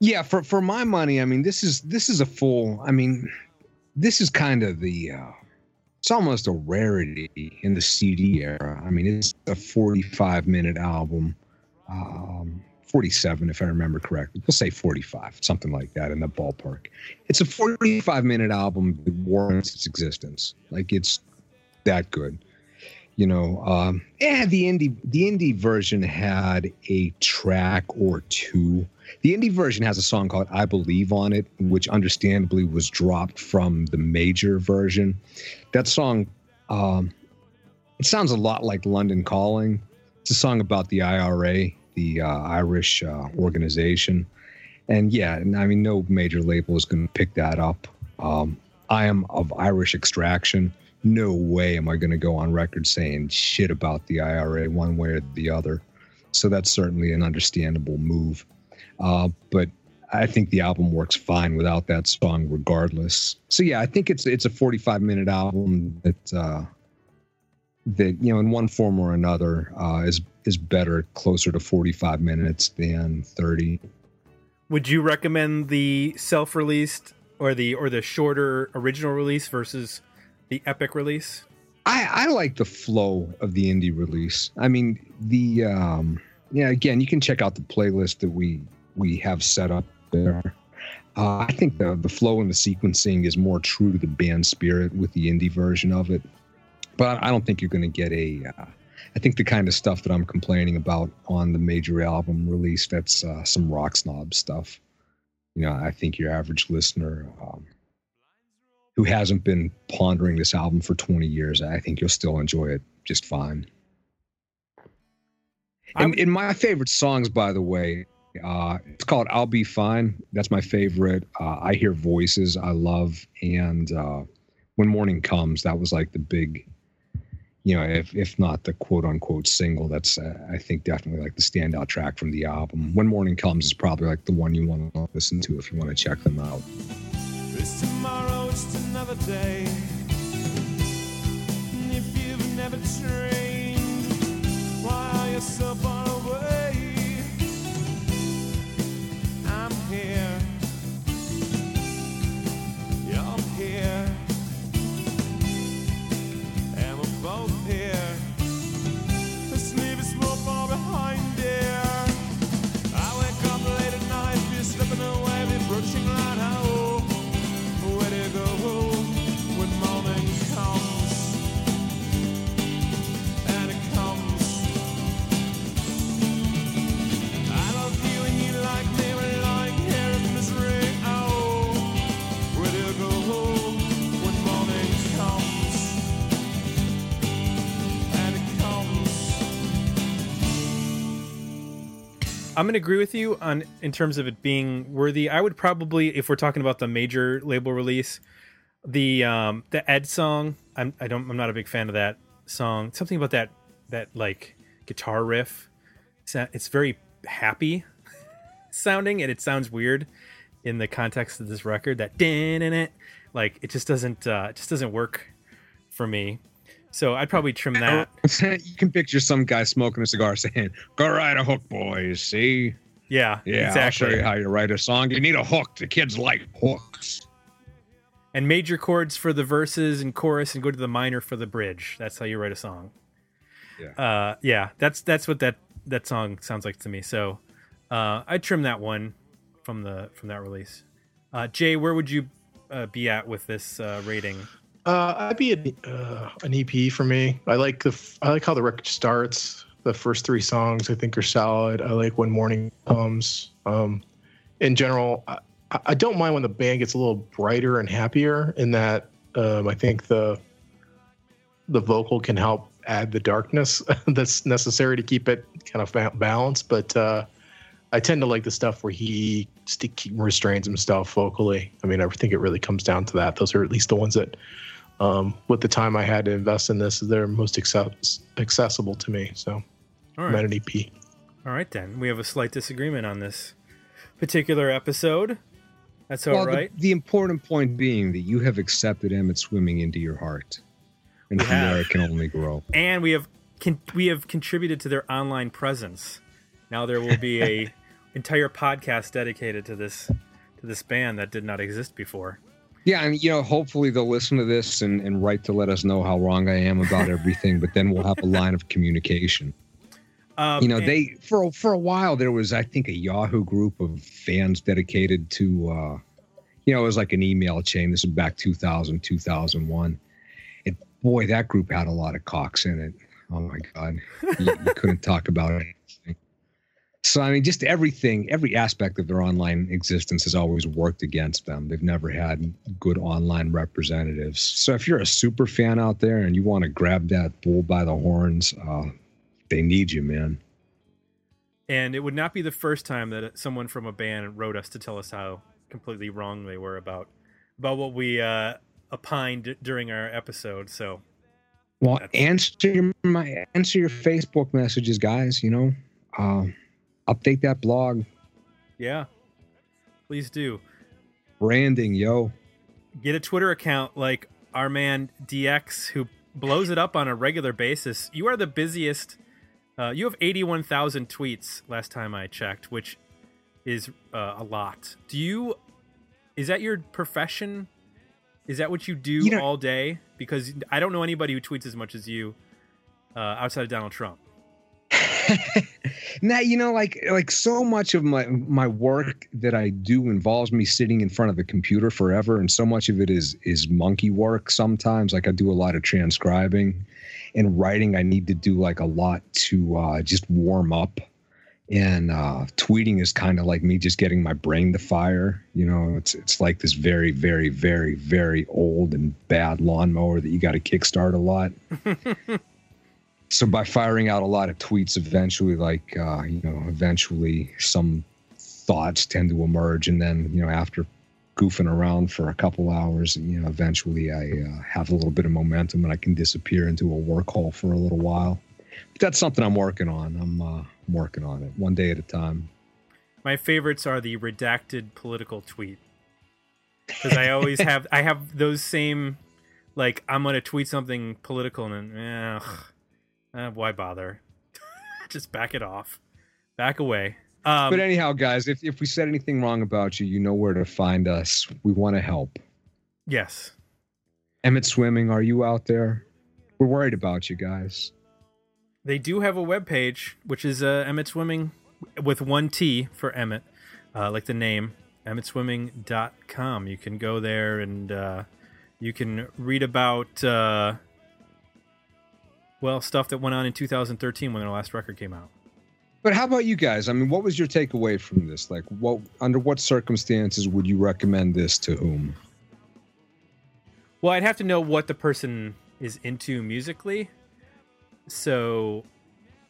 Yeah, for for my money, I mean, this is this is a full. I mean, this is kind of the. Uh, it's almost a rarity in the CD era. I mean, it's a 45 minute album, um, 47 if I remember correctly. We'll say 45, something like that in the ballpark. It's a 45 minute album that warrants its existence. Like it's that good. You know, um, yeah, the indie the indie version had a track or two the indie version has a song called I Believe on it, which understandably was dropped from the major version. That song, um, it sounds a lot like London Calling. It's a song about the IRA, the uh, Irish uh, organization. And yeah, and I mean, no major label is going to pick that up. Um, I am of Irish extraction. No way am I going to go on record saying shit about the IRA one way or the other. So that's certainly an understandable move. Uh, but I think the album works fine without that song, regardless. So yeah, I think it's it's a 45 minute album that uh, that you know in one form or another uh, is is better closer to 45 minutes than 30. Would you recommend the self-released or the or the shorter original release versus the epic release? I, I like the flow of the indie release. I mean, the um, yeah. Again, you can check out the playlist that we we have set up there. Uh, I think the the flow and the sequencing is more true to the band spirit with the indie version of it. But I don't think you're going to get a. Uh, I think the kind of stuff that I'm complaining about on the major album release that's uh, some rock snob stuff. You know, I think your average listener um, who hasn't been pondering this album for 20 years, I think you'll still enjoy it just fine. I And, and my favorite songs, by the way, uh, it's called "I'll Be Fine." That's my favorite. Uh, I hear voices I love, and uh, "When Morning Comes." That was like the big, you know, if if not the quote unquote single, that's uh, I think definitely like the standout track from the album. "When Morning Comes" is probably like the one you want to listen to if you want to check them out. Another day. If you've never trained, why are you so I'm gonna agree with you on in terms of it being worthy. I would probably, if we're talking about the major label release, the um the Ed song. I'm I don't I'm not a big fan of that song. Something about that that like guitar riff. It's, very happy sounding, and it sounds weird in the context of this record. That din in it, like it just doesn't uh, it just doesn't work for me. So I'd probably trim that. you can picture some guy smoking a cigar saying, "Go write a hook, boys. See, Yeah, yeah, exactly. I'll show you how you write a song. You need a hook. The kids like hooks." and major chords for the verses and chorus and go to the minor for the bridge that's how you write a song Yeah. uh yeah that's that's what that that song sounds like to me so uh i'd trim that one from the from that release uh jay where would you uh, be at with this uh rating Uh, I'd be an, uh, an EP for me. I like the I like how the record starts. The first three songs I think are solid. I like when morning comes. Um, in general, I, I don't mind when the band gets a little brighter and happier. In that, um, I think the the vocal can help add the darkness that's necessary to keep it kind of balanced. But uh, I tend to like the stuff where he st- restrains himself vocally. I mean, I think it really comes down to that. Those are at least the ones that, um, with the time I had to invest in this, they're most access- accessible to me. So all I'm at an EP. all right then we have a slight disagreement on this particular episode that's all well, right the, the important point being that you have accepted Emmet swimming into your heart, and We from there it can only grow. and we have con- we have contributed to their online presence. Now there will be a entire podcast dedicated to this to this band that did not exist before. Yeah, and you know, hopefully they'll listen to this and, and write to let us know how wrong I am about everything. but then we'll have a line of communication. Um, you know, and- they for for a while there was, I think, a Yahoo group of fans dedicated to, uh, you know, it was like an email chain. This is back 2000, 2001. And boy, that group had a lot of cocks in it. Oh my God, you, you couldn't talk about anything. So I mean, just everything, every aspect of their online existence has always worked against them. They've never had good online representatives. So if you're a super fan out there and you want to grab that bull by the horns, uh, they need you, man. and it would not be the first time that someone from a band wrote us to tell us how completely wrong they were about about what we uh, opined during our episode. So Well, answer your my answer your Facebook messages, guys. You know, uh, update that blog. yeah, please do. Branding, yo. get a Twitter account like our man DX, who blows it up on a regular basis. You are the busiest. Uh, you have 81,000 tweets last time I checked, which is uh, a lot. Do you is that your profession? Is that what you do You all day? Because I don't know anybody who tweets as much as you uh, outside of Donald Trump. Now you know like like so much of my my work that i do involves me sitting in front of the computer forever and so much of it is is monkey work sometimes. Like i do a lot of transcribing and writing. I need to do like a lot to uh just warm up. And uh tweeting is kind of like me just getting my brain to fire. You know it's it's like this very very very very old and bad lawnmower that you got to kickstart a lot so by firing out a lot of tweets eventually like uh, you know eventually some thoughts tend to emerge. And then you know after goofing around for a couple hours you know eventually i uh, have a little bit of momentum and i can disappear into a work hole for a little while. But that's something i'm working on. I'm uh, working on it one day at a time. My favorites are the redacted political tweet. Because I always have I have those same like I'm gonna tweet something political and then eh, eh, why bother? Just back it off, back away. Um, but anyhow guys if, if we said anything wrong about you you know where to find us we want to help yes, emmet swimming are you out there we're worried about you guys they do have a web page which is uh, Emmet Swimming with one T for Emmet, uh, like the name emmetswimming.com. You can go there and uh, you can read about uh, well stuff that went on in 2013 when their last record came out. But how about you guys? I mean, what was your takeaway from this? Like, what under what circumstances would you recommend this to whom? Well, I'd have to know what the person is into musically. So,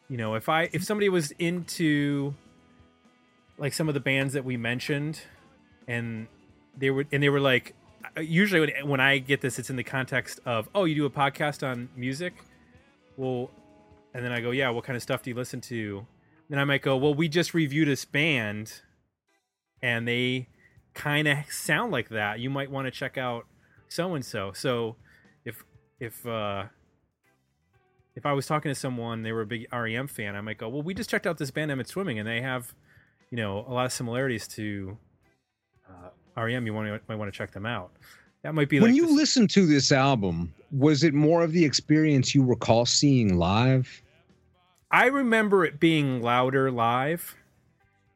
you know, if I if somebody was into like some of the bands that we mentioned and they were and they were like uh, usually when, when I get this it's in the context of, "Oh, you do a podcast on music?" Well, and then I go, "Yeah, what kind of stuff do you listen to?" Then I might go, "Well, we just reviewed this band and they kind of sound like that. You might want to check out so and so. So if if uh if I was talking to someone, they were a big REM fan, I might go, well, we just checked out this band Emmet Swimming, and they have, you know, a lot of similarities to uh, REM. You want to might want to check them out. That might be when like you this- listened to this album, was it more of the experience you recall seeing live? I remember it being louder live,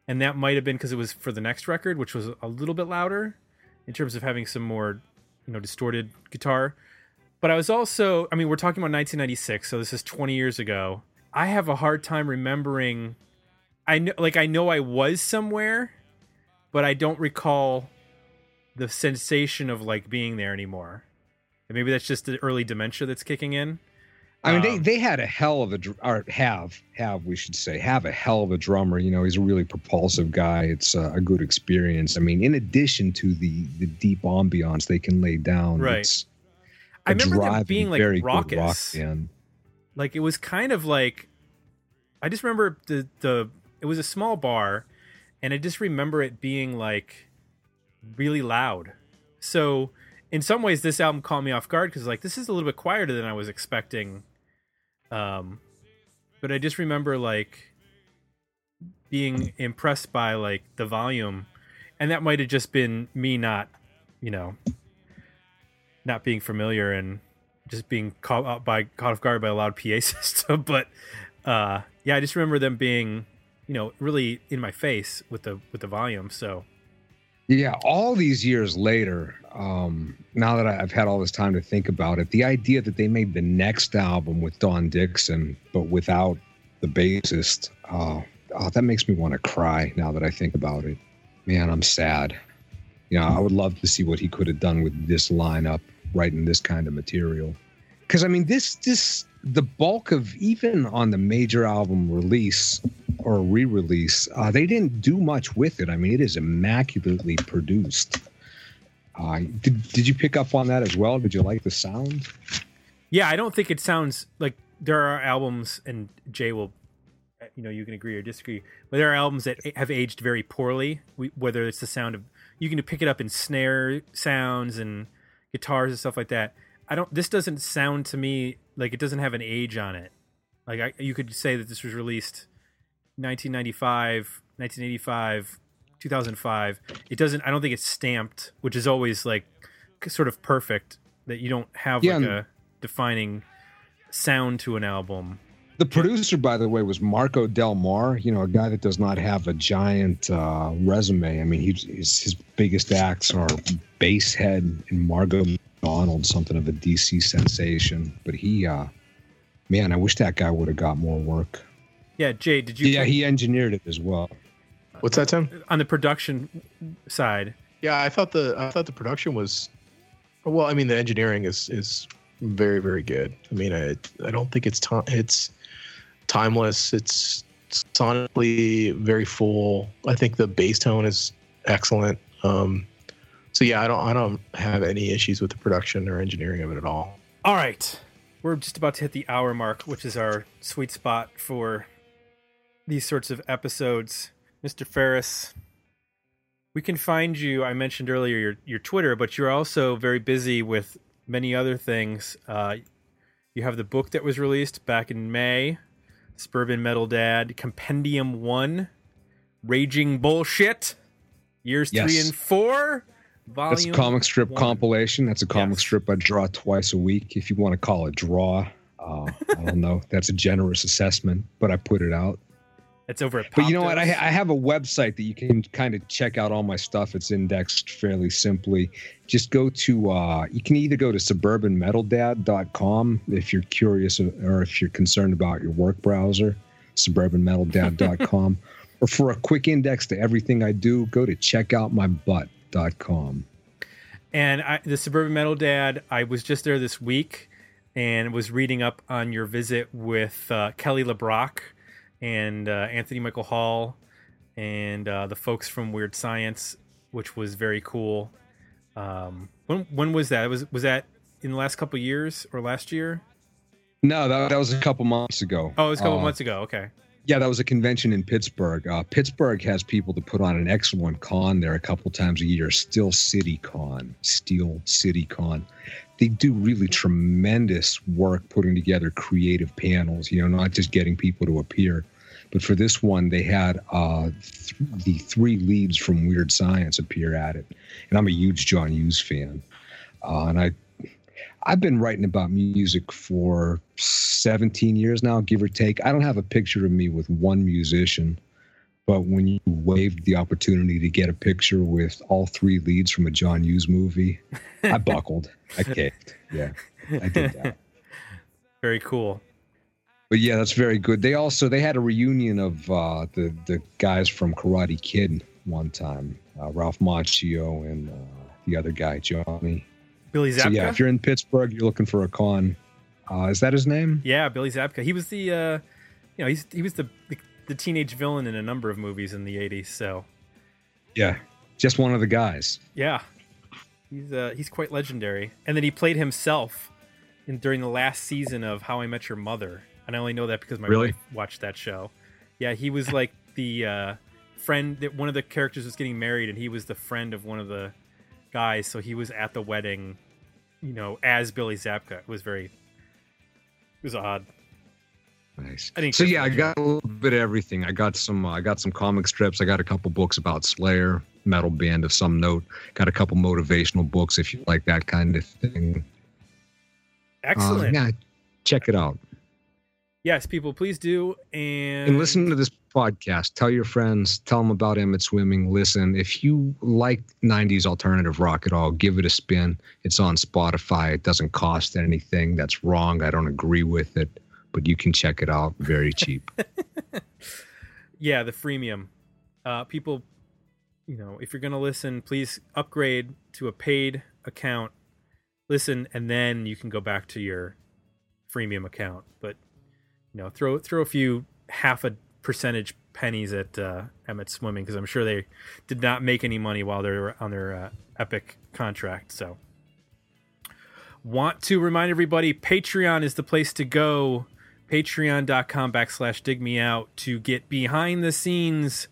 and that might have been because it was for the next record, which was a little bit louder in terms of having some more, you know, distorted guitar. But I was also, I mean, we're talking about 1996, so this is 20 years ago. I have a hard time remembering. I know, like, I know I was somewhere, but I don't recall the sensation of like being there anymore. And maybe that's just the early dementia that's kicking in. I mean, they, Um, they had a hell of a dr- or have have we should say have a hell of a drummer. You know, he's a really propulsive guy. It's uh, a good experience. I mean, in addition to the the deep ambiance they can lay down, Right. It's I a remember them being like rock raucous. band. like it was kind of like i just remember the the it was a small bar and i just remember it being like really loud so in some ways this album caught me off guard because like this is a little bit quieter than i was expecting um but i just remember like being impressed by like the volume and that might have just been me not you know not being familiar and just being caught out by caught off guard by a loud PA system. But uh, yeah, I just remember them being, you know, really in my face with the with the volume. So Yeah, all these years later, um, now that I've had all this time to think about it, the idea that they made the next album with Don Dixon, but without the bassist, uh, oh, that makes me want to cry now that I think about it. Man, I'm sad. You know, I would love to see what he could have done with this lineup, writing this kind of material. Because I mean, this this the bulk of even on the major album release or re-release, uh, they didn't do much with it. I mean, it is immaculately produced. Uh, did did you pick up on that as well? Did you like the sound? yeah, I don't think it sounds like there are albums, and Jay will, you know, you can agree or disagree, but there are albums that have aged very poorly. Whether it's the sound of you can pick it up in snare sounds and guitars and stuff like that. I don't. This doesn't sound to me like it doesn't have an age on it. Like I, you could say that this was released 1995, 1985, 2005. It doesn't. I don't think it's stamped, which is always like sort of perfect that you don't have Yeah, like a defining sound to an album. The producer, by the way, was Marco Del Mar. You know, a guy that does not have a giant uh, resume. I mean, he's, his, his biggest acts are Basshead and Margot McDonald, something of a DC sensation. But he, uh, man, I wish that guy would have got more work. Yeah, Jay, did you yeah, he engineered it as well. What's that, Tim? on the production side? Yeah, I thought the I thought the production was, well, I mean the engineering is is very very good. I mean I I don't think it's time it's timeless. It's sonically very full. I think the bass tone is excellent. Um, so yeah, I don't I don't have any issues with the production or engineering of it at all. All right. We're just about to hit the hour mark, which is our sweet spot for these sorts of episodes. Mr. Ferris, we can find you. I mentioned earlier your, your Twitter, but you're also very busy with many other things. Uh, you have the book that was released back in May Suburban Metal Dad, Compendium 1, Raging Bullshit, Years 3 and 4. Volume That's a comic strip one. compilation. That's a comic Yes. strip I draw twice a week, if you want to call it draw. Uh, I don't know. That's a generous assessment, but I put it out. It's over at But you know what? I. I have a website that you can kind of check out all my stuff. It's indexed fairly simply. Just go to, uh, you can either go to suburbanmetaldad.com if you're curious or if you're concerned about your work browser, suburbanmetaldad.com. or for a quick index to everything I do, go to checkoutmybutt.com. And I, the Suburban Metal Dad, I was just there this week and was reading up on your visit with uh, Kelly LeBrock and uh, Anthony Michael Hall and uh, the folks from Weird Science, which was very cool. Um, when when was that? Was was that in the last couple years or last year? No, that, that was a couple months ago. Oh, it was a couple Uh, months ago. Okay. Yeah, that was a convention in Pittsburgh. Uh, Pittsburgh has people to put on an excellent con there a couple times a year. Steel City Con, Steel City Con. They do really tremendous work putting together creative panels. You know, not just getting people to appear, but for this one, they had uh, th- the three leads from Weird Science appear at it, and I'm a huge John Hughes fan, uh, and I I've been writing about music for 17 years now, give or take. I don't have a picture of me with one musician, but when you waved the opportunity to get a picture with all three leads from a John Hughes movie, I buckled. I caved. Yeah, I did that. Very cool. But yeah, that's very good. They also they had a reunion of uh, the the guys from Karate Kid one time, uh, Ralph Macchio and uh, the other guy Johnny. Billy Zabka. So yeah, if you're in Pittsburgh, you're looking for a con. Uh, is that his name? Yeah, Billy Zabka. He was the, uh, you know, he's he was the, the the teenage villain in a number of movies in the '80s. So Yeah, just one of the guys. yeah, he's uh, he's quite legendary. And then he played himself in during the last season of How I Met Your Mother. And I only know that because my Really? wife watched that show. Yeah, he was like the uh, friend that one of the characters was getting married, and he was the friend of one of the guys. So he was at the wedding, you know, as Billy Zabka. It was very, it was odd. Nice. I think so yeah, I got a little bit of everything. I got some. Uh, I got some comic strips. I got a couple books about Slayer, metal band of some note. Got a couple motivational books if you like that kind of thing. Uh, Excellent. yeah, check it out Yes, people, please do. And, and listen to this podcast. Tell your friends. Tell them about Emmet Swimming. Listen, if you like '90s alternative rock at all, give it a spin. It's on Spotify. It doesn't cost anything. That's wrong. I don't agree with it, but you can check it out very cheap. Yeah, the freemium. Uh, people, you know, if you're going to listen, please upgrade to a paid account. Listen, and then you can go back to your freemium account. But you know, throw throw a few half a percentage pennies at uh, Emmet Swimming because I'm sure they did not make any money while they were on their uh, Epic contract. So, want to remind everybody, Patreon is the place to go patreon.com backslash dig me out to get behind the scenes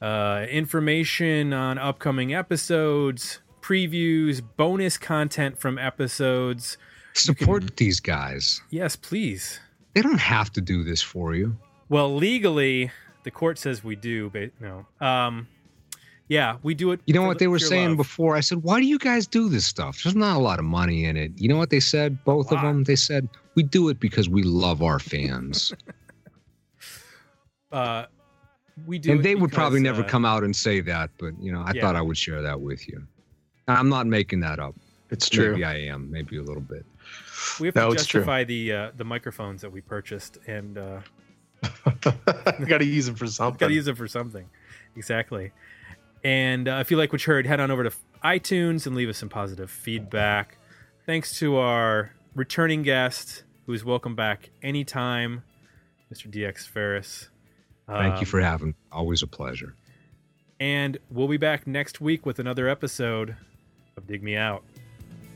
uh, information on upcoming episodes previews bonus content from episodes Support these guys. yes please They don't have to do this for you. Well legally the court says we do but no um Yeah, we do it. You know what they were saying love. before? I said, "Why do you guys do this stuff? There's not a lot of money in it." You know what they said? Both of them. They said, "We do it because we love our fans." Uh, we do, and it they would probably never uh, come out and say that, but you know, I Yeah. thought I would share that with you. I'm not making that up. It's true. Maybe I am, maybe a little bit. We have No, to justify the uh, the microphones that we purchased, and uh, Got to use them for something. got to use them for something. Exactly. And uh, if you like what you heard, head on over to iTunes and leave us some positive feedback. Thanks to our returning guest, who's welcome back anytime, Mr. DX Ferris. Thank Um, you for having. Always a pleasure. And we'll be back next week with another episode of Dig Me Out.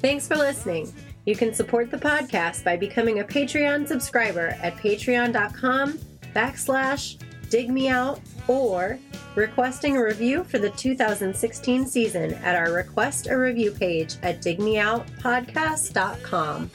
Thanks for listening. You can support the podcast by becoming a Patreon subscriber at patreon.com backslash dig me out or requesting a review for the 2016 season at our request a review page at digmeoutpodcast.com.